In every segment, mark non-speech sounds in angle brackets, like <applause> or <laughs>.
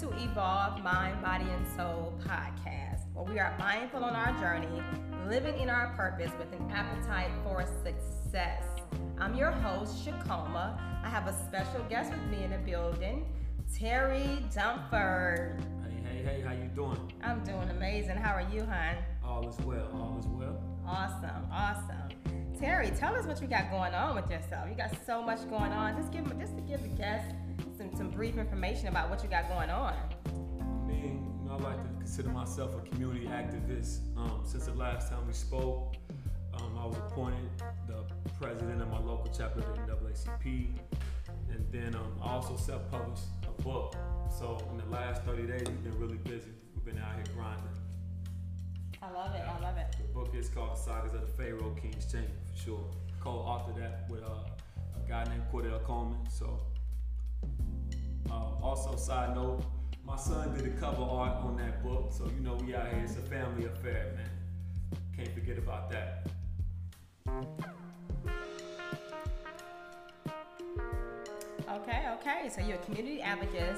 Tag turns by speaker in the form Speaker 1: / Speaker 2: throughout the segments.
Speaker 1: to Evolve Mind, Body, and Soul podcast, where we are mindful on our journey, living in our purpose with an appetite for success. I'm your host, Shikoma. I have a special guest with me in the building, Terry Dumphord.
Speaker 2: Hey, hey, hey, how you doing?
Speaker 1: I'm doing amazing. How are you, hon?
Speaker 2: All is well, all is well.
Speaker 1: Awesome, awesome. Terry, tell us what you got going on with yourself. You got so much going on. Just give just to give the guests some, some brief information about what you got going on.
Speaker 2: I mean, you know, I like to consider myself a community activist. Um, since the last time we spoke, um, I was appointed the president of my local chapter of the NAACP, and then um, I also self-published a book. So in the last 30 days, we've been really busy. We've been out here grinding.
Speaker 1: I love it. I love it.
Speaker 2: The book is called The Sagas of the Pharaoh King's Chamber, for sure. Co-authored that with uh, a guy named Cordell Coleman. So uh, also, side note, my son did a cover art on that book, so you know we out here. It's a family affair, man. Can't forget about that.
Speaker 1: Okay, okay. So you're a community advocate.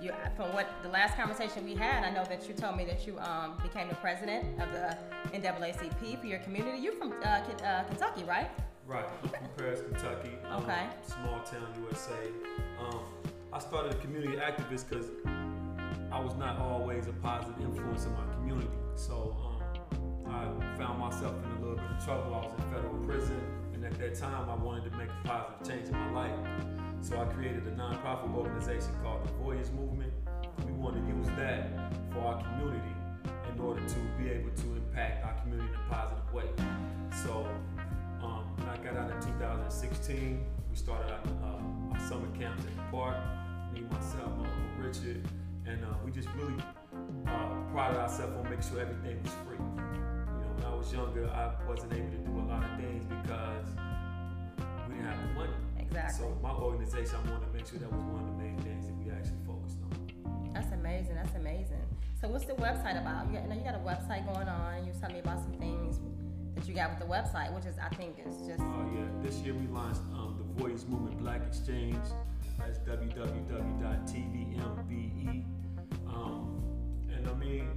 Speaker 1: You, from what the last conversation we had, I know that you told me that you um, became the president of the NAACP for your community. You're from uh, K- uh, Kentucky, right?
Speaker 2: Right, I'm from Paris, Kentucky. um,
Speaker 1: Okay.
Speaker 2: small town USA. Um, I started a community activist because I was not always a positive influence in my community. So um, I found myself in a little bit of trouble. I was in federal prison, and at that time, I wanted to make a positive change in my life. So I created a nonprofit organization called the Voyage Movement. We want to use that for our community in order to be able to impact our community in a positive way. So um, when I got out in 2016, we started our, uh, our summer camps at the park. Me, myself, my uncle Richard, and uh, we just really uh, prided ourselves on making sure everything was free. You know, when I was younger, I wasn't able to do a lot of things because we didn't have the money.
Speaker 1: Exactly.
Speaker 2: So my organization, I wanted to make sure that was one of the main things that we actually focused on.
Speaker 1: That's amazing. That's amazing. So what's the website about? You got, you know, you got a website going on. You tell me about some things that you got with the website, which is I think is just
Speaker 2: Oh yeah, this year we launched um, Voyage Movement Black Exchange. That's www.tvmbe. Um, and I mean,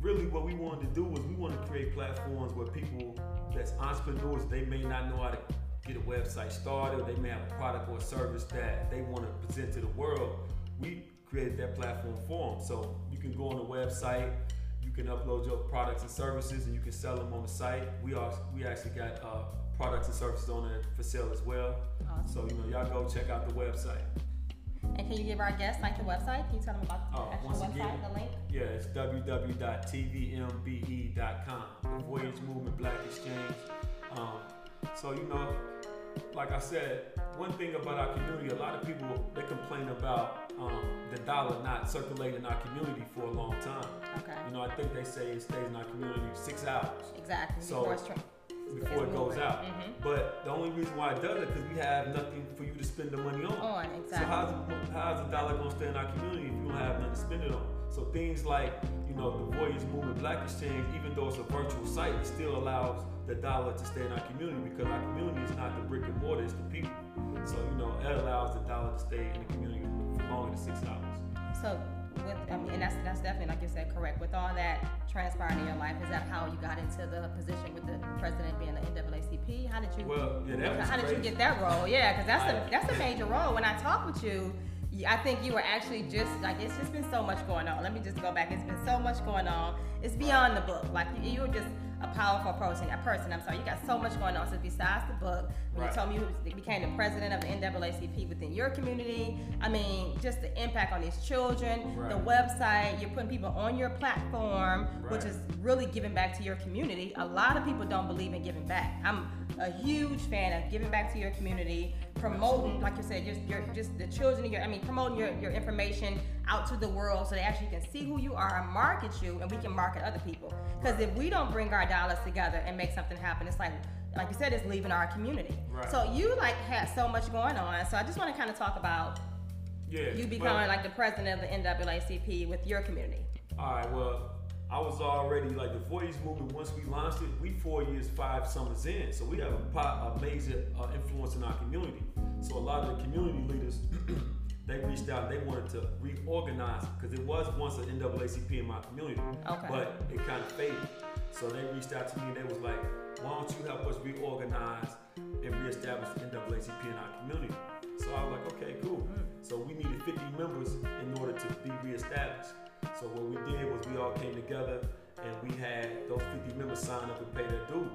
Speaker 2: really, what we wanted to do was we want to create platforms where people that's entrepreneurs they may not know how to get a website started. They may have a product or service that they want to present to the world. We created that platform for them, so you can go on the website. You can upload your products and services, and you can sell them on the site. We are we actually got uh, products and services on there for sale as well.
Speaker 1: Awesome.
Speaker 2: So you know, y'all go check out the website.
Speaker 1: And can you give our guests like the website? Can you tell them about the
Speaker 2: Oh,
Speaker 1: actual website,
Speaker 2: again,
Speaker 1: the link?
Speaker 2: Yeah, it's www.tvmbe.com. The Voyage Movement Black Exchange. Um, so you know, like I said, one thing about our community, a lot of people they complain about um, the dollar not circulating in our community for a long time.
Speaker 1: Okay.
Speaker 2: You know, I think they say it stays in our community six hours.
Speaker 1: Exactly.
Speaker 2: So,
Speaker 1: Before
Speaker 2: it goes out.
Speaker 1: Mhm.
Speaker 2: But the only reason why it does it because we have nothing for you to spend the money on.
Speaker 1: On
Speaker 2: So how's the, how's the dollar gonna stay in our community if you don't have nothing to spend it on? So things like you know the Voyage Movement Black Exchange, even though it's a virtual site, it still allows the dollar to stay in our community because our community is not the brick and mortar, it's the people. So you know it allows the dollar to stay in the community for longer than six hours.
Speaker 1: So, with, I mean, and that's that's definitely like you said, correct. With all that transpiring in your life, is that how you got into the position with the president being the NAACP? How did you?
Speaker 2: Well, yeah, that was
Speaker 1: how did you get that role? Yeah, because that's a
Speaker 2: I-
Speaker 1: that's a major role. When I talk with you, I think you were actually just like it's just been so much going on. Let me just go back. It's been so much going on. It's beyond the book. Like you, you were just a powerful person. A person. I'm sorry. You got so much going on. So besides the book, when
Speaker 2: Right.
Speaker 1: you told me you became the president of the NAACP within your community, I mean, just the impact on these children, the website, you're putting people on your platform, which is really giving back to your community. A lot of people don't believe in giving back. I'm a huge fan of giving back to your community, promoting, like you said, just your just the children. Your, I mean, promoting your, your information out to the world so they actually can see who you are and market you, and we can market other people. Because if we don't bring our dollars together and make something happen, it's like like you said, it's leaving our community.
Speaker 2: Right.
Speaker 1: So you like had so much going on. So I just want to kind of talk about
Speaker 2: Yeah.
Speaker 1: you
Speaker 2: well-
Speaker 1: becoming like the president of the NAACP with your community.
Speaker 2: All right, well, I was already like the Voyage movement. Once we launched it, we four years, five summers in, so we have a, po- a major uh, influence in our community. So a lot of the community leaders <clears throat> they reached out. They wanted to reorganize because it was once an NAACP in my community,
Speaker 1: Okay.
Speaker 2: but it kind of faded. So they reached out to me and they was like, "Why don't you help us reorganize and reestablish the NAACP in our community?" So I was like, "Okay, cool." So we needed 50 members in order to be reestablished. So what we did was we all came together and we had those 50 members sign up and pay their dues.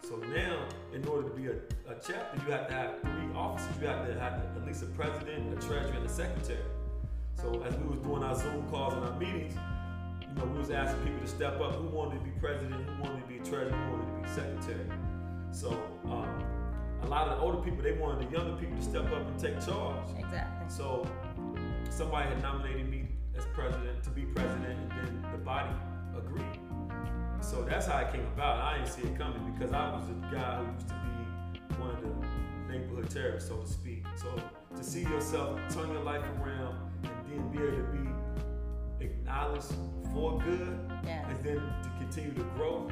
Speaker 2: So now, in order to be a, a chapter, you have to have three officers. You have to have at least a president, a treasurer, and a secretary. So as we was doing our Zoom calls and our meetings, you know, we was asking people to step up. Who wanted to be president? Who wanted to be treasurer? Who wanted to be secretary? So um, a lot of the older people, they wanted the younger people to step up and take charge.
Speaker 1: Exactly.
Speaker 2: So somebody had nominated me as president to be president, and then the body agreed. So that's how it came about. I didn't see it coming because I was a guy who used to be one of the neighborhood terrorists, so to speak. So to see yourself turn your life around and then be able to be acknowledged for good,
Speaker 1: Yes.
Speaker 2: and then to continue to grow.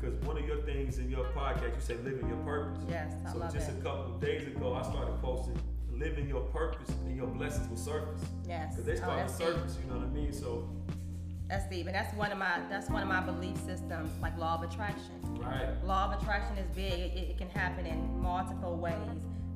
Speaker 2: Because one of your things in your podcast, you say living your purpose.
Speaker 1: Yes, I
Speaker 2: So
Speaker 1: love
Speaker 2: just
Speaker 1: it.
Speaker 2: a couple of days ago, I started posting living your purpose and your blessings will surface.
Speaker 1: Yes.
Speaker 2: Because they
Speaker 1: Oh,
Speaker 2: start to
Speaker 1: that's deep.
Speaker 2: surface, you know what I mean? So,
Speaker 1: That's deep, and that's one of my that's one of my belief systems, like law of attraction.
Speaker 2: right,
Speaker 1: Law of attraction is big. It, it can happen in multiple ways.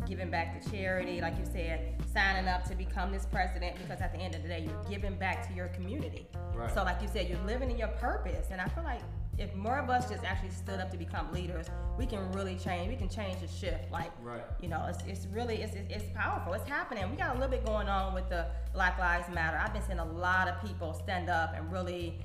Speaker 1: Giving back to charity, like you said, signing up to become this president, because at the end of the day, you're giving back to your community.
Speaker 2: Right.
Speaker 1: So, like you said, you're living in your purpose, and I feel like if more of us just actually stood up to become leaders, we can really change. We can change the shift. Like,
Speaker 2: right.
Speaker 1: you know, it's, it's really it's, it's it's powerful. It's happening. We got a little bit going on with the Black Lives Matter. I've been seeing a lot of people stand up and really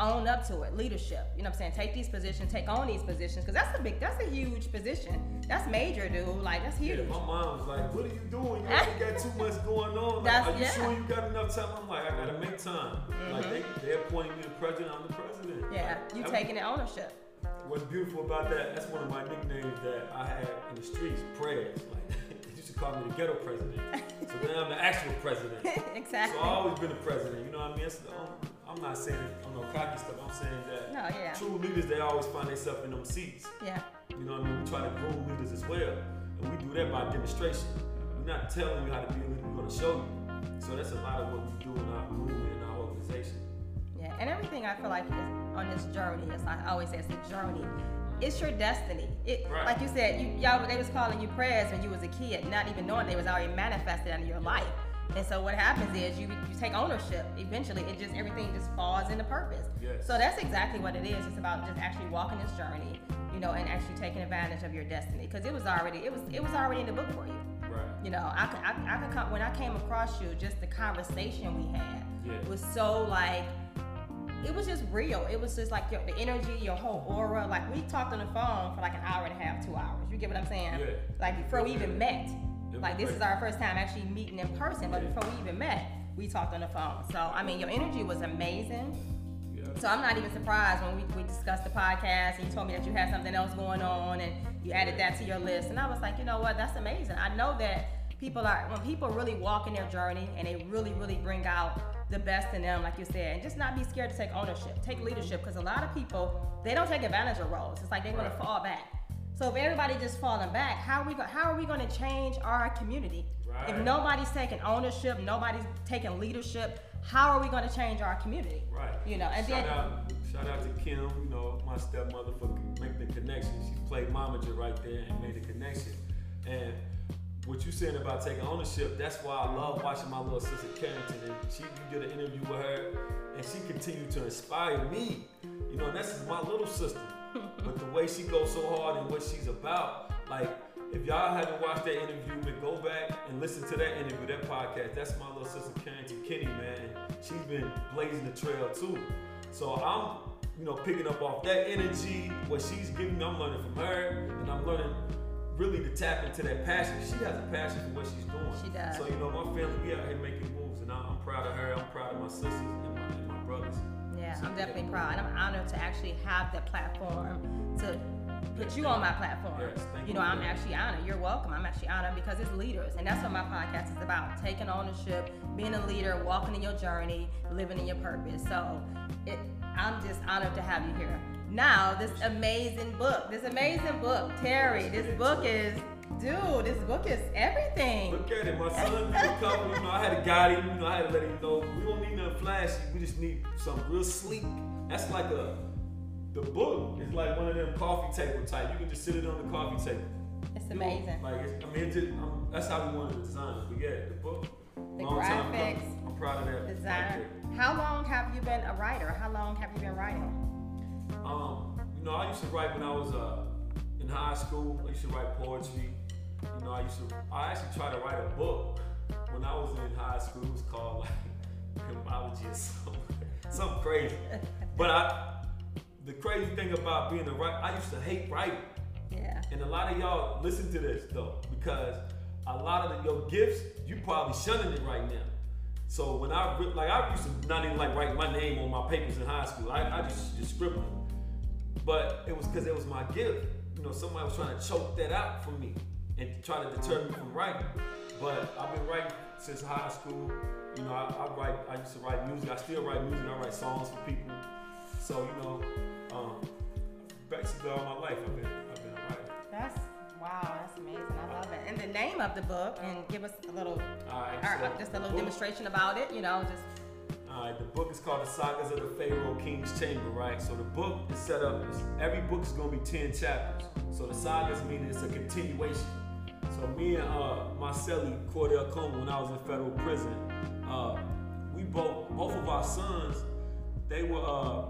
Speaker 1: own up to it. Leadership. You know what I'm saying? Take these positions, take on these positions, because that's a big, that's a huge position. That's major, dude. Like that's huge.
Speaker 2: Yeah, my mom was like, "What are you doing? You <laughs> got too much going on. Like, are you
Speaker 1: yeah.
Speaker 2: sure you got enough time?" I'm like, "I gotta make time. Like they mm-hmm. they appointed me the president. I'm the president.
Speaker 1: yeah, you taking the ownership.
Speaker 2: What's beautiful about that? That's one of my nicknames that I had in the streets. Prayers. Like <laughs> they used to call me the ghetto president. so now I'm the actual president. <laughs>
Speaker 1: exactly.
Speaker 2: So i've always been the president, you know what I mean? I'm not saying on no cocky stuff. I'm saying that
Speaker 1: no, yeah,
Speaker 2: true leaders they always find themselves in them seats.
Speaker 1: yeah,
Speaker 2: You know what I mean? We try to groom leaders as well, and we do that by demonstration. We're not telling you how to be a leader. We're going to show you. So that's a lot of what we do in our movement and our organization.
Speaker 1: yeah. And everything I feel like is on this journey. As I always say, it's a journey. It's your destiny. It,
Speaker 2: Right.
Speaker 1: like you said, you y'all they was calling you prayers when you was a kid, not even knowing they was already manifested in your life. And so what happens is you you take ownership. Eventually, it just everything just falls into purpose.
Speaker 2: Yes.
Speaker 1: So that's exactly what it is. It's about just actually walking this journey, you know, and actually taking advantage of your destiny because it was already it was it was already in the book for you.
Speaker 2: Right.
Speaker 1: You know, I could, I, I could come, when I came across you, just the conversation we had
Speaker 2: Yeah.
Speaker 1: was so like, it was just real. It was just like your, the energy, your whole aura. Like we talked on the phone for like an hour and a half, two hours. You get what I'm saying?
Speaker 2: Yeah.
Speaker 1: Like before we even met. Like this is our first time actually meeting in person, but before we even met, we talked on the phone. So I mean, your energy was amazing.
Speaker 2: Yeah.
Speaker 1: So I'm not even surprised when we, we discussed the podcast and you told me that you had something else going on and you added that to your list. And I was like, you know what, that's amazing. I know that people are, when people really walk in their journey and they really, really bring out the best in them, like you said, and just not be scared to take ownership, take leadership, because a lot of people, they don't take advantage of roles. It's like they want
Speaker 2: Right.
Speaker 1: to fall back. So if everybody just falling back, how are we, go, how are we going to change our community? If nobody's taking ownership, nobody's taking leadership, how are we going to change our community?
Speaker 2: Right.
Speaker 1: You know, and
Speaker 2: shout
Speaker 1: then
Speaker 2: out, shout out to Kim, you know, my stepmother for making the connection. She played momager right there and made the connection. And what you saying about taking ownership, that's why I love watching my little sister Carrington. And she you did an interview with her and she continued to inspire me. You know, and that's my little sister. But the way she goes so hard and what she's about, like if y'all haven't watched that interview, then go back and listen to that interview, that podcast. That's my little sister Carrington Kenny, man. She's been blazing the trail too. So I'm, you know, picking up off that energy, what she's giving me, I'm learning from her, and I'm learning really to tap into that passion. She has a passion for what she's doing.
Speaker 1: She does.
Speaker 2: So, you know, my family, we out here making moves, and I'm, I'm proud of her. I'm proud of my sisters and my, and my brothers.
Speaker 1: Yeah, I'm definitely proud. And I'm honored to actually have the platform to put you on my platform.
Speaker 2: Yes, thank
Speaker 1: you
Speaker 2: you.
Speaker 1: know, I'm actually honored. You're welcome. I'm actually honored because it's leaders. And that's what my podcast is about taking ownership, being a leader, walking in your journey, living in your purpose. So it, I'm just honored to have you here. Now, this amazing book, this amazing book, Terry, this book is, dude, this book is everything.
Speaker 2: Look at it, my <laughs> son did a couple. You know, I had to guide him. You know, I had to let him know we don't nothing flashy. We just need something real sleek. That's like a the book is like one of them coffee table type. You can just sit it on the coffee table.
Speaker 1: It's amazing.
Speaker 2: Like it's, I mean, it just, um, that's how we wanted to design it. But yeah, the book.
Speaker 1: The
Speaker 2: long time
Speaker 1: graphics,
Speaker 2: I'm proud of that.
Speaker 1: design.
Speaker 2: Right
Speaker 1: How long have you been a writer? How long have you been writing?
Speaker 2: Um, you know, I used to write when I was uh, in high school. I used to write poetry. You know, I used to. I actually tried to write a book when I was in high school. It was called like hymnology or something, something crazy. But I, the crazy thing about being a writer, I used to hate writing.
Speaker 1: Yeah.
Speaker 2: And a lot of y'all listen to this though, because a lot of the, your gifts, you probably shunning it right now. So when I like, I used to not even like write my name on my papers in high school. I, I just just scribbled, but it was because it was my gift. You know, somebody was trying to choke that out from me and try to deter me from writing. But I've been writing since high school. You know, I, I write. I used to write music. I still write music. I write songs for people. So you know, um, basically all my life I've been I've been a writer.
Speaker 1: That's wow. That's amazing. I love it. And the name of the book, and give us a little,
Speaker 2: right,
Speaker 1: or,
Speaker 2: so
Speaker 1: uh, just a little
Speaker 2: book-
Speaker 1: demonstration about it. You know, just
Speaker 2: All right, the book is called The Sagas of the Pharaoh King's Chamber, right? So the book is set up, is, every book is going to be 10 chapters. So the sagas mean it's a continuation. So me and uh, Marcelli Cordell Coleman, when I was in federal prison, uh, we both, both of our sons, they were, uh,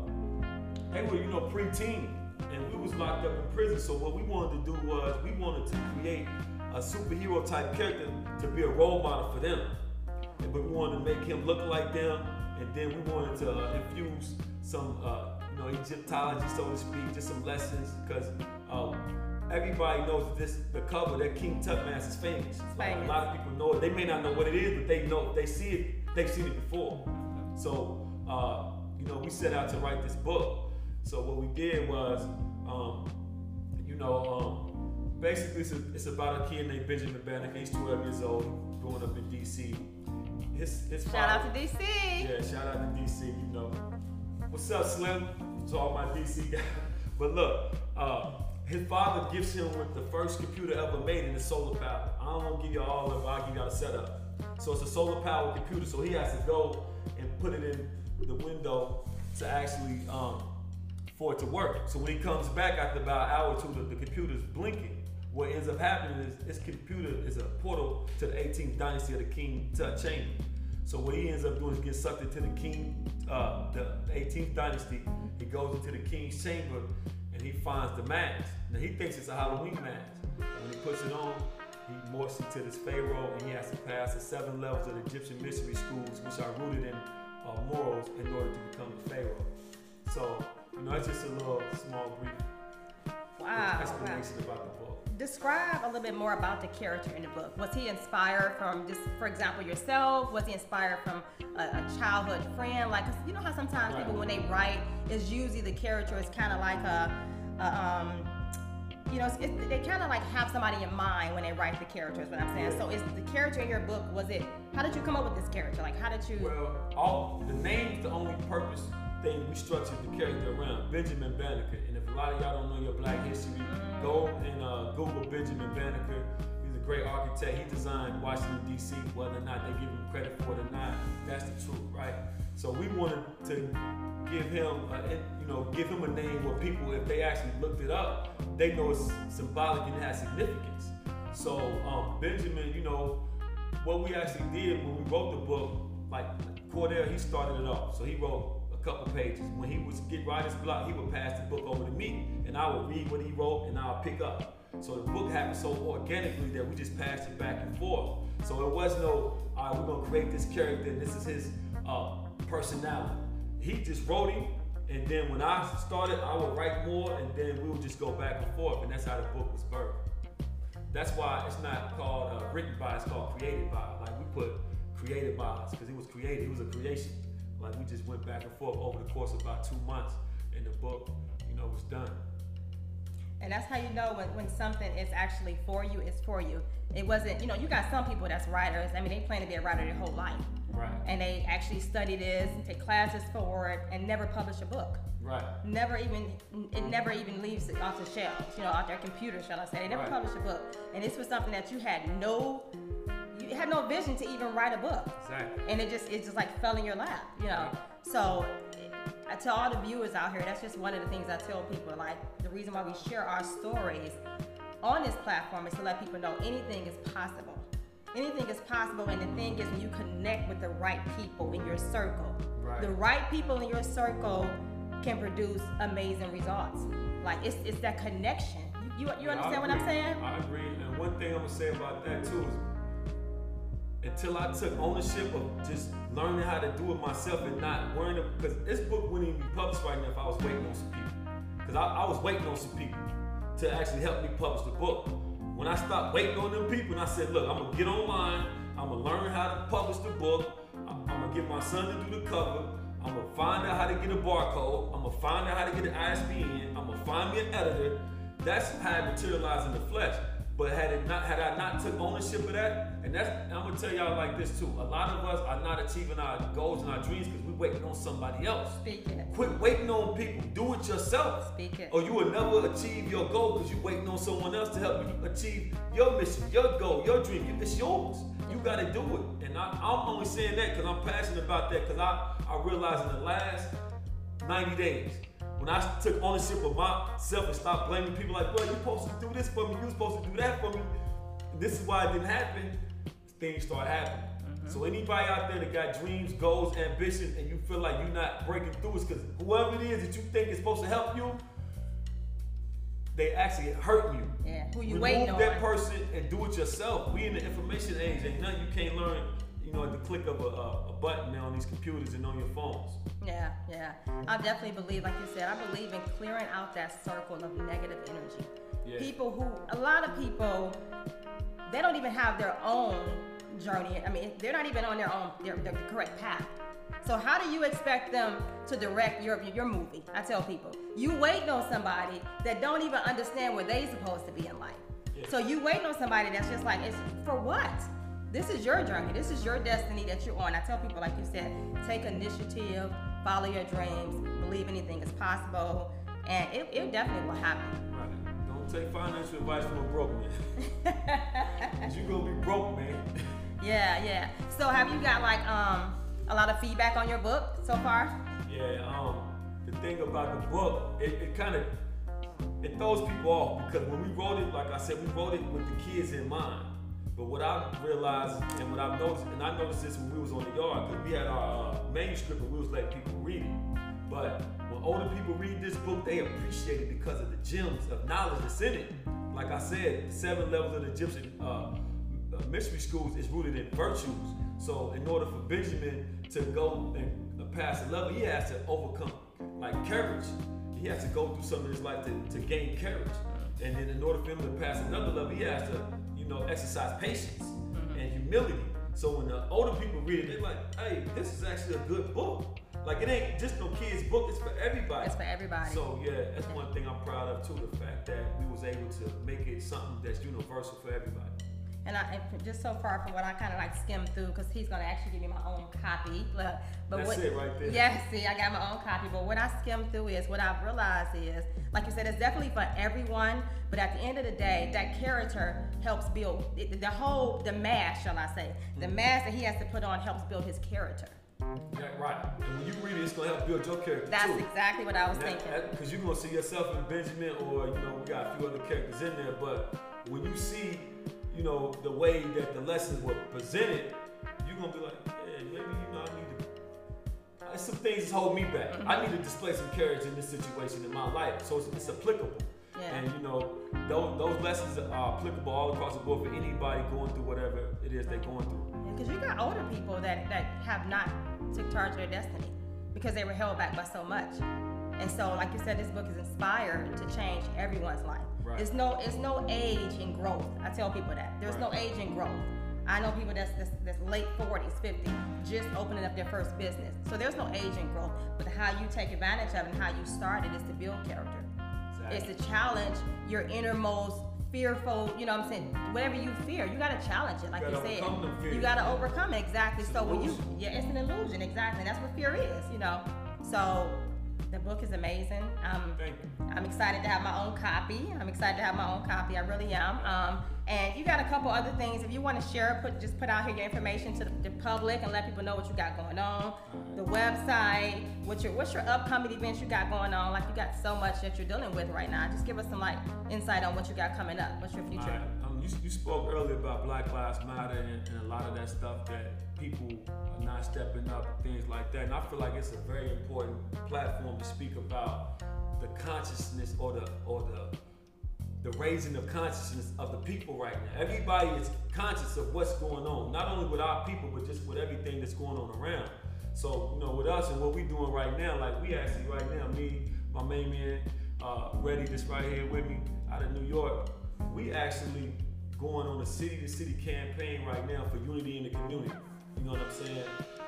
Speaker 2: they were, you know, preteen, and we was locked up in prison. So what we wanted to do was, we wanted to create a superhero type character to be a role model for them but we wanted to make him look like them, and then we wanted to uh, infuse some, uh, you know, Egyptology, so to speak, just some lessons, because um, everybody knows this the cover that King Tutmass is famous. Like, a lot of people know it. They may not know what it is, but they know they see it. They've seen it before. So, uh, you know, we set out to write this book. So what we did was, um, you know, um, basically it's, a, it's about a kid named Benjamin Banneker. He's 12 years old, growing up in D.C. His his
Speaker 1: shout
Speaker 2: father,
Speaker 1: out to DC.
Speaker 2: yeah, shout out to DC, you know. What's up, Slim? To all my DC guys. <laughs> But look, uh, his father gifts him with the first computer ever made and it's solar powered. I don't want to give you all of it, I'll give you all the setup. So it's a solar powered computer, so he has to go and put it in the window to actually, um, for it to work. So when he comes back after about an hour or two, the, the computer's blinking. What ends up happening is this computer is a portal to the 18th dynasty of the King Tut chamber. So what he ends up doing is get sucked into the King, uh, the 18th dynasty. He goes into the King's chamber he finds the mask. Now he thinks it's a Halloween mask. When he puts it on, he morphs into this pharaoh and he has to pass the seven levels of the Egyptian mystery schools, which are rooted in uh, morals, in order to become the pharaoh. So you know, it's just a little small brief
Speaker 1: Wow. wow.
Speaker 2: about the book.
Speaker 1: Describe a little bit more about the character in the book. Was he inspired from just, for example, yourself? Was he inspired from a, a childhood friend? Like, 'cause you know how sometimes
Speaker 2: Right.
Speaker 1: people, when they write, is usually the character is kind of like a, a um, you know, it's, it, they kind of like have somebody in mind when they write the characters. What I'm saying.
Speaker 2: Yeah.
Speaker 1: So, is the character in your book? Was it? How did you come up with this character? Like, how did you?
Speaker 2: Well, all the name's the only purpose thing we structured the character around. Benjamin Banneker. And if a lot of y'all don't know your black history, go and uh, Google Benjamin Banneker. He's a great architect. He designed Washington D.C. Whether or not they give him credit for it or not, that's the truth, right? So we wanted to give him, a, you know, give him a name where people, if they actually looked it up, they know it's symbolic and has significance. So um, Benjamin, you know, what we actually did when we wrote the book, like Cordell, he started it off. So he wrote couple pages. When he was get writer's block, he would pass the book over to me, and I would read what he wrote, and I'll pick up. So the book happened so organically that we just passed it back and forth. So it was no, all right, we're gonna create this character, and this is his uh, personality. He just wrote him, and then when I started, I would write more, and then we would just go back and forth, and that's how the book was birthed. That's why it's not called uh, written by, it's called created by. Like we put created by us because it was created, it was a creation. Like we just went back and forth over the course of about two months, and the book, you know, was done.
Speaker 1: And that's how you know when, when something is actually for you, it's for you. It wasn't, you know, you got some people that's writers. I mean, they plan to be a writer their whole life.
Speaker 2: Right.
Speaker 1: And they actually study this, and take classes for it, and never publish a book.
Speaker 2: Right.
Speaker 1: Never even, it never even leaves it off the shelves, you know, off their computer, shall I say. They never
Speaker 2: Right.
Speaker 1: publish a book. And this was something that you had no, you had no vision to even write a book
Speaker 2: Exactly.
Speaker 1: and it just it just like fell in your lap, you know. So uh, to all the viewers out here, that's just one of the things I tell people. Like the reason why we share our stories on this platform is to let people know anything is possible. Anything is possible, and the thing is, when you connect with the right people in your circle,
Speaker 2: Right.
Speaker 1: the right people in your circle can produce amazing results. Like it's it's that connection. You you, you
Speaker 2: Yeah,
Speaker 1: understand what I'm saying?
Speaker 2: I agree. And one thing I'm gonna say about that too is until I took ownership of just learning how to do it myself and not worrying because this book wouldn't even be published right now if I was waiting on some people. Because I, I was waiting on some people to actually help me publish the book. When I stopped waiting on them people and I said, look, I'm gonna get online, I'm gonna learn how to publish the book, I'm, gonna get my son to do the cover, I'm gonna find out how to get a barcode, I'm gonna find out how to get an ISBN, I'm gonna find me an editor. That's how it materialized in the flesh. But had it not, had I not took ownership of that, and that's, I'm gonna tell y'all like this too. A lot of us are not achieving our goals and our dreams because we're waiting on somebody else.
Speaker 1: Speak it.
Speaker 2: Quit waiting on people. Do it yourself.
Speaker 1: Speak it.
Speaker 2: Or you will never achieve your goal because you're waiting on someone else to help you achieve your mission, your goal, your dream. It's yours. You got to do it. And I, I'm only saying that because I'm passionate about that because I, I realized in the last 90 days, when I took ownership of myself and stopped blaming people like, well, you're supposed to do this for me, you're supposed to do that for me. This is why it didn't happen. Things start happening. Mm-hmm. So anybody out there that got dreams, goals, ambitions, and you feel like you're not breaking through, it's because whoever it is that you think is supposed to help you, they actually hurt you.
Speaker 1: Yeah. Who you
Speaker 2: Remove
Speaker 1: waiting on?
Speaker 2: that person and do it yourself. We in the information age, ain't nothing you can't learn, you know, at the click of a, a, a button now on these computers and on your phones.
Speaker 1: Yeah, yeah. I definitely believe, like you said, I believe in clearing out that circle of negative energy.
Speaker 2: Yeah.
Speaker 1: People who, a lot of people, they don't even have their own journey. I mean, they're not even on their own, their, their correct path. So how do you expect them to direct your your movie? I tell people, you waiting on somebody that don't even understand where they supposed to be in life.
Speaker 2: Yeah.
Speaker 1: So you waiting on somebody that's just like, it's for what? This is your journey. This is your destiny that you're on. I tell people, like you said, take initiative, follow your dreams, believe anything is possible, and it, it definitely will happen.
Speaker 2: Right. Don't take financial advice from a broke man. Cause <laughs> you gonna be broke, man.
Speaker 1: Yeah, yeah. So have you got like um a lot of feedback on your book so far?
Speaker 2: Yeah, um, the thing about the book, it, it kind of it throws people off because when we wrote it, like I said, we wrote it with the kids in mind. But what I realized and what I've noticed, and I noticed this when we was on the yard, because we had our uh, manuscript and we was letting people read it. But when older people read this book, they appreciate it because of the gems of knowledge that's in it. Like I said, the seven levels of the Egyptian uh, uh, mystery schools is rooted in virtues. So in order for Benjamin to go and uh, pass the level, he has to overcome like courage. He has to go through something in his life to, to gain courage. And then in order for him to pass another level, he has to, you know, exercise patience mm-hmm. and humility. So when the older people read it, they're like, hey, this is actually a good book. Like it ain't just no kids book, it's for everybody.
Speaker 1: It's for everybody.
Speaker 2: So yeah, that's one thing I'm proud of too, the fact that we was able to make it something that's universal for everybody.
Speaker 1: And I and just so far from what I kind of like skimmed through, because he's gonna actually give me my own copy. Look, But
Speaker 2: That's
Speaker 1: what,
Speaker 2: it right there.
Speaker 1: Yeah, see, I got my own copy. But what I skimmed through is what I've realized is, like you said, it's definitely for everyone. But at the end of the day, that character helps build it, the whole the mask, shall I say, the
Speaker 2: Mm-hmm.
Speaker 1: mask that he has to put on helps build his character.
Speaker 2: Yeah, right. And when you read it, it's gonna help build your character
Speaker 1: That's
Speaker 2: too.
Speaker 1: exactly what I was thinking.
Speaker 2: Because you're gonna see yourself in Benjamin, or you know, we got a few other characters in there. But when you see, you know, the way that the lessons were presented, you're gonna be like, yeah, maybe you know, I need to. Some things that's holding me back.
Speaker 1: Mm-hmm.
Speaker 2: I need to display some courage in this situation in my life, so it's, it's applicable.
Speaker 1: Yeah.
Speaker 2: And you know, those, those lessons are applicable all across the board for anybody going through whatever it is they're going through.
Speaker 1: Because you got older people that, that have not took charge of their destiny because they were held back by so much. And so, like you said, this book is inspired to change everyone's life.
Speaker 2: Right.
Speaker 1: It's no it's no age in growth. I tell people that. There's no age in growth. I know people that's, that's that's late 40s, 50s, just opening up their first business. So there's no age in growth. But how you take advantage of it and how you start it is to build character. Exactly. It's to challenge your innermost fearful, you know what I'm saying? Whatever you fear, you gotta challenge it, like you, you said. You gotta overcome it, exactly.
Speaker 2: It's
Speaker 1: so when you yeah, it's an illusion, exactly. And that's what fear is, you know. So the book is amazing. Um, I'm excited to have my own copy. I'm excited to have my own copy. I really am. Um, and you got a couple other things. If you want to share, put just put out here your information to the, the, public and let people know what you got going on. The website, what's your what's your upcoming events you got going on? Like you got so much that you're dealing with right now. Just give us some like insight on what you got coming up. What's your future? Right.
Speaker 2: Um, you, you spoke earlier about Black Lives Matter and, and a lot of that stuff that people are not stepping up things like that. And I feel like it's a very important platform to speak about the consciousness or the or the the raising of consciousness of the people right now. Everybody is conscious of what's going on, not only with our people, but just with everything that's going on around. So, you know, with us and what we're doing right now, like we actually right now, me, my main man, uh, Ready, this right here with me out of New York, we actually going on a city to city campaign right now for unity in the community. You know what I'm saying?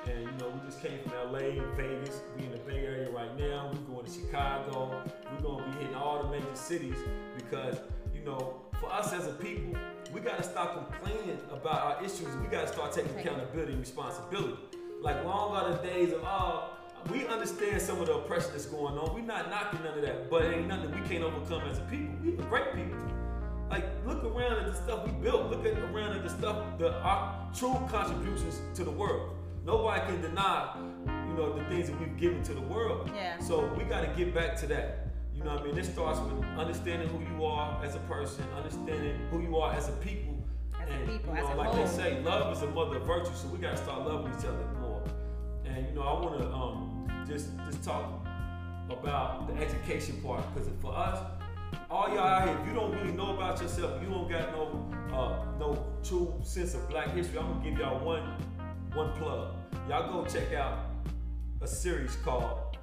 Speaker 2: And you know, we just came from LA, Vegas. We in the Bay Area right now. We're going to Chicago. We're gonna be hitting all the major cities because you know, for us as a people, we gotta stop complaining about our issues. We gotta start taking accountability and responsibility. Like long are the days of oh, we understand some of the oppression that's going on. We're not knocking none of that, but it ain't nothing we can't overcome as a people. We great people. Like, look around at the stuff we built. Look at around at the stuff, the our true contributions to the world. Nobody can deny, you know, the things that we've given to the world.
Speaker 1: Yeah.
Speaker 2: So we got to get back to that. You know what I mean? This starts with understanding who you are as a person, understanding who you are as a people.
Speaker 1: As
Speaker 2: and,
Speaker 1: a people,
Speaker 2: you know, like they say, love is a mother of virtue. So we got to start loving each other more. And you know, I want to um, just just talk about the education part because for us, all y'all out here, if you don't really know about yourself, you don't got no uh, no true sense of Black history. I'm gonna give y'all one one plug. Y'all go check out a series called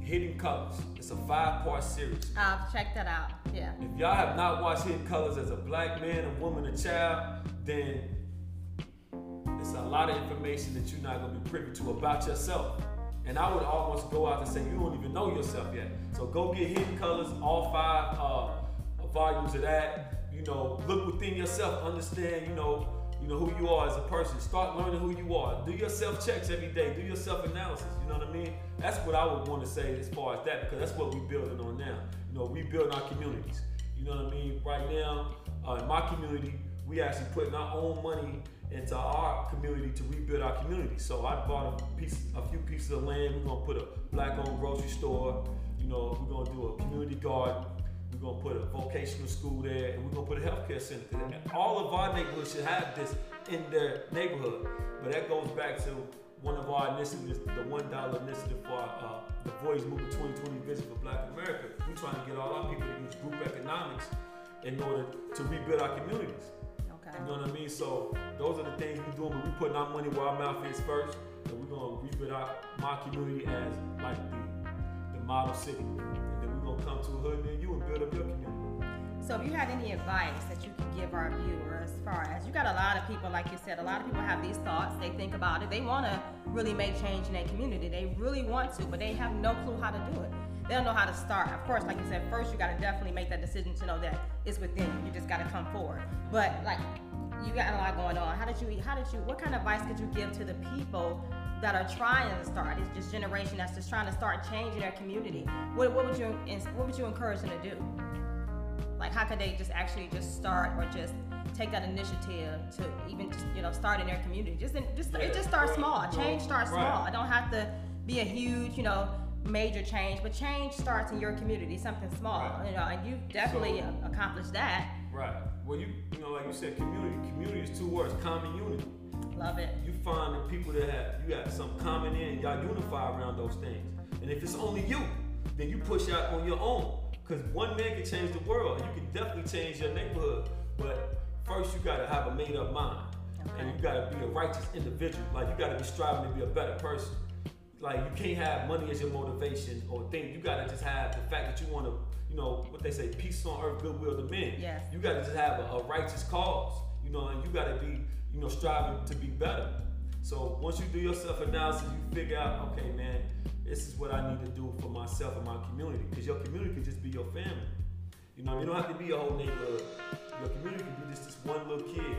Speaker 2: Hidden Colors. It's a five part series.
Speaker 1: I've checked that out. Yeah.
Speaker 2: If y'all have not watched Hidden Colors as a black man, a woman, a child, then it's a lot of information that you're not gonna be privy to about yourself. And I would almost go out and say you don't even know yourself yet. So go get Hidden Colors, all five uh, volumes of that. You know, look within yourself, understand. You know, you know who you are as a person. Start learning who you are. Do your self checks every day. Do your self analysis. You know what I mean? That's what I would want to say as far as that because that's what we're building on now. You know, we building our communities. You know what I mean? Right now, uh, in my community, we actually putting our own money into our community to rebuild our community. So I bought a piece, a few pieces of land. We're gonna put a black-owned grocery store. You know, we're gonna do a community garden. We're gonna put a vocational school there, and we're gonna put a healthcare center. All of our neighborhoods should have this in their neighborhood. But that goes back to one of our initiatives, the one dollar initiative for uh, the Voyage Movement 2020 Vision for Black America. We're trying to get all our people to use group economics in order to rebuild our communities. You know um, what I mean? So those are the things we're doing. But we're putting our money where our mouth is first, and we're gonna rebuild our my community as like the, the model city, and then we're gonna come to a hood near you and build up your community.
Speaker 1: So if you had any advice that you could give our viewers, as far as you got a lot of people, like you said, a lot of people have these thoughts. They think about it. They want to really make change in their community. They really want to, but they have no clue how to do it. They don't know how to start. Of course, like you said, first you got to definitely make that decision to know that it's within you. You just got to come forward. But like you got a lot going on. How did you? How did you? What kind of advice could you give to the people that are trying to start? It's just generation that's just trying to start changing their community. What, what would you? What would you encourage them to do? Like, how could they just actually just start or just take that initiative to even just, you know start in their community? Just in, just
Speaker 2: Yeah,
Speaker 1: it just starts
Speaker 2: well,
Speaker 1: small. Change starts
Speaker 2: right.
Speaker 1: small. It don't have to be a huge, you know, major change, but change starts in your community, something small.
Speaker 2: Right.
Speaker 1: You know, and you definitely
Speaker 2: So-
Speaker 1: accomplished that.
Speaker 2: Right. Well, you you know, like you said, community. Community is two words: common unity.
Speaker 1: Love it.
Speaker 2: You find the people that have you got some common in, y'all unify around those things. And if it's only you, then you push out on your own. Because one man can change the world, and you can definitely change your neighborhood. But first, you gotta have a made-up mind, and you gotta be a righteous individual. Like you gotta be striving to be a better person. Like you can't have money as your motivation or thing. You gotta just have the fact that you want to, you know, what they say, peace on earth, goodwill to men.
Speaker 1: Yes.
Speaker 2: You gotta just have a, a righteous cause, you know, and you gotta be, you know, striving to be better. So once you do your self analysis, you figure out, okay, man, this is what I need to do for myself and my community. Because your community can just be your family. You know, you don't have to be a whole neighborhood. Your community can be just this one little kid.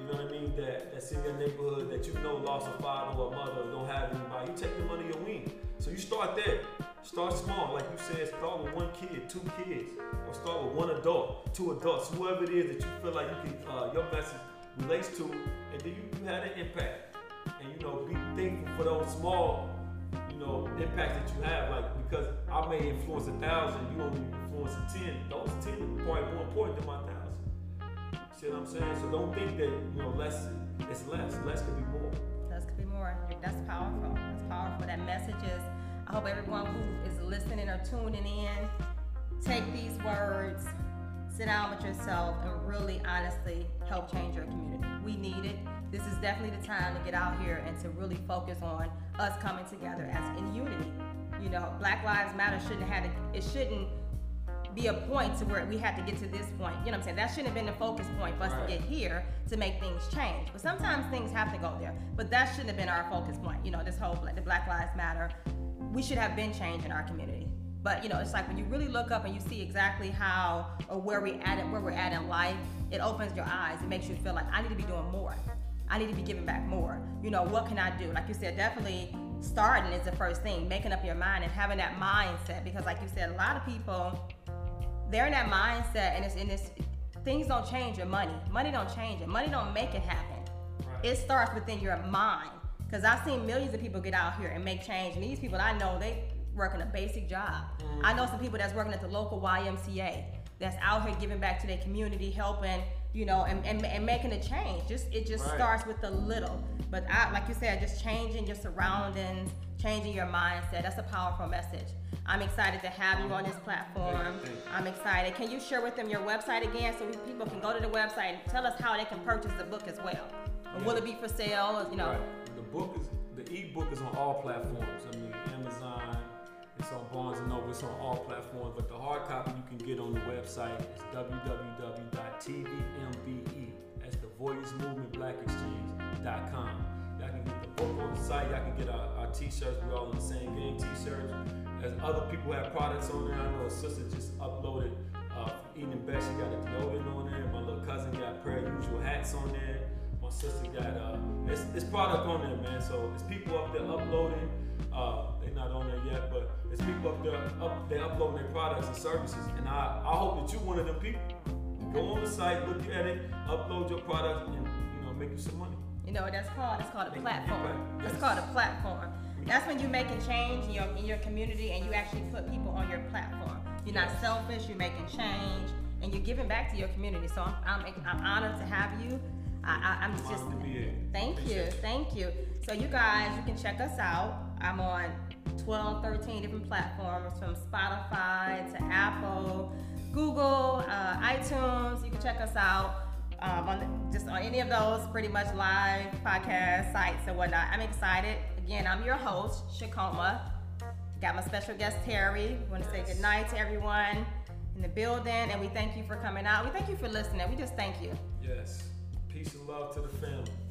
Speaker 2: You know what I mean? That that's in your neighborhood that you know lost a father or a mother or don't have anybody. You take them you start there. Start small, like you said. Start with one kid, two kids, or start with one adult, two adults, whoever it is that you feel like you can uh, your message relates to, and then you, you an impact. And you know, be thankful for those small, you know, impacts that you have. Like because I may influence a thousand, you only influence a ten. Those ten are probably more important than my thousand. See what I'm saying? So don't think that you know less is less. Less could be more.
Speaker 1: Less could be more. That's powerful. That's powerful. That message is hope everyone who is listening or tuning in take these words, sit down with yourself, and really honestly help change your community. We need it. This is definitely the time to get out here and to really focus on us coming together as in unity. You know, Black Lives Matter shouldn't have to, it shouldn't be a point to where we had to get to this point. You know what I'm saying? That shouldn't have been the focus point for us
Speaker 2: Right.
Speaker 1: to get here to make things change. But sometimes things have to go there. But that shouldn't have been our focus point. You know, this whole the Black Lives Matter. We should have been changed in our community. But you know, it's like when you really look up and you see exactly how or where we at it, where we're at in life, it opens your eyes. It makes you feel like I need to be doing more. I need to be giving back more. You know, what can I do? Like you said, definitely starting is the first thing, making up your mind and having that mindset. Because like you said, a lot of people they're in that mindset and it's in this things don't change your money. Money don't change it. Money don't make it happen.
Speaker 2: Right.
Speaker 1: It starts within your mind. Cause I've seen millions of people get out here and make change. And these people I know, they working a basic job. I know some people that's working at the local YMCA that's out here giving back to their community, helping, you know, and, and, and making a change. Just it just
Speaker 2: Right.
Speaker 1: starts with the little. But I, like you said, just changing your surroundings, changing your mindset. That's a powerful message. I'm excited to have you on this platform. I'm excited. Can you share with them your website again so people can go to the website and tell us how they can purchase the book as well? Or will it be for sale? You know,
Speaker 2: Right. The book is the ebook is on all platforms. I mean, Amazon, it's on Barnes and Noble, it's on all platforms. But the hard copy you can get on the website is www.tvmbe. That's the Voyage Movement Black Exchange.com. Y'all can get the book on the site. Y'all can get our, our t-shirts. We're all in the same game t-shirts. As other people have products on there, I know a sister just uploaded uh, Eden Best. She got a deodorant on there. My little cousin got of usual hats on there. My sister got uh, it's, it's product on there, man. So it's people up there uploading. Uh, they're not on there yet, but it's people up there up they uploading their products and services. And I, I hope that you're one of them people. Go on the site, look at it, upload your product, and you know make you some money.
Speaker 1: you know what that's called? It's called a platform.
Speaker 2: impact.
Speaker 1: It's called a platform. That's when you're making change in your in your community and you actually put people on your platform. You're not selfish. You're making change and you're giving back to your community. So I'm I'm, I'm honored to have you. I, I, I'm just
Speaker 2: Honored to be here.
Speaker 1: Thank you, thank you. So you guys, you can check us out. I'm on 12, 13 different platforms from Spotify to Apple, Google, uh, iTunes. You can check us out um, on the, just on any of those pretty much live podcast sites and whatnot. I'm excited. Again, I'm your host, Shikoma. Got my special guest Terry. We want to say
Speaker 2: Yes.
Speaker 1: good night to everyone in the building, and we thank you for coming out. We thank you for listening. We just thank you.
Speaker 2: Yes. Peace and love to the family.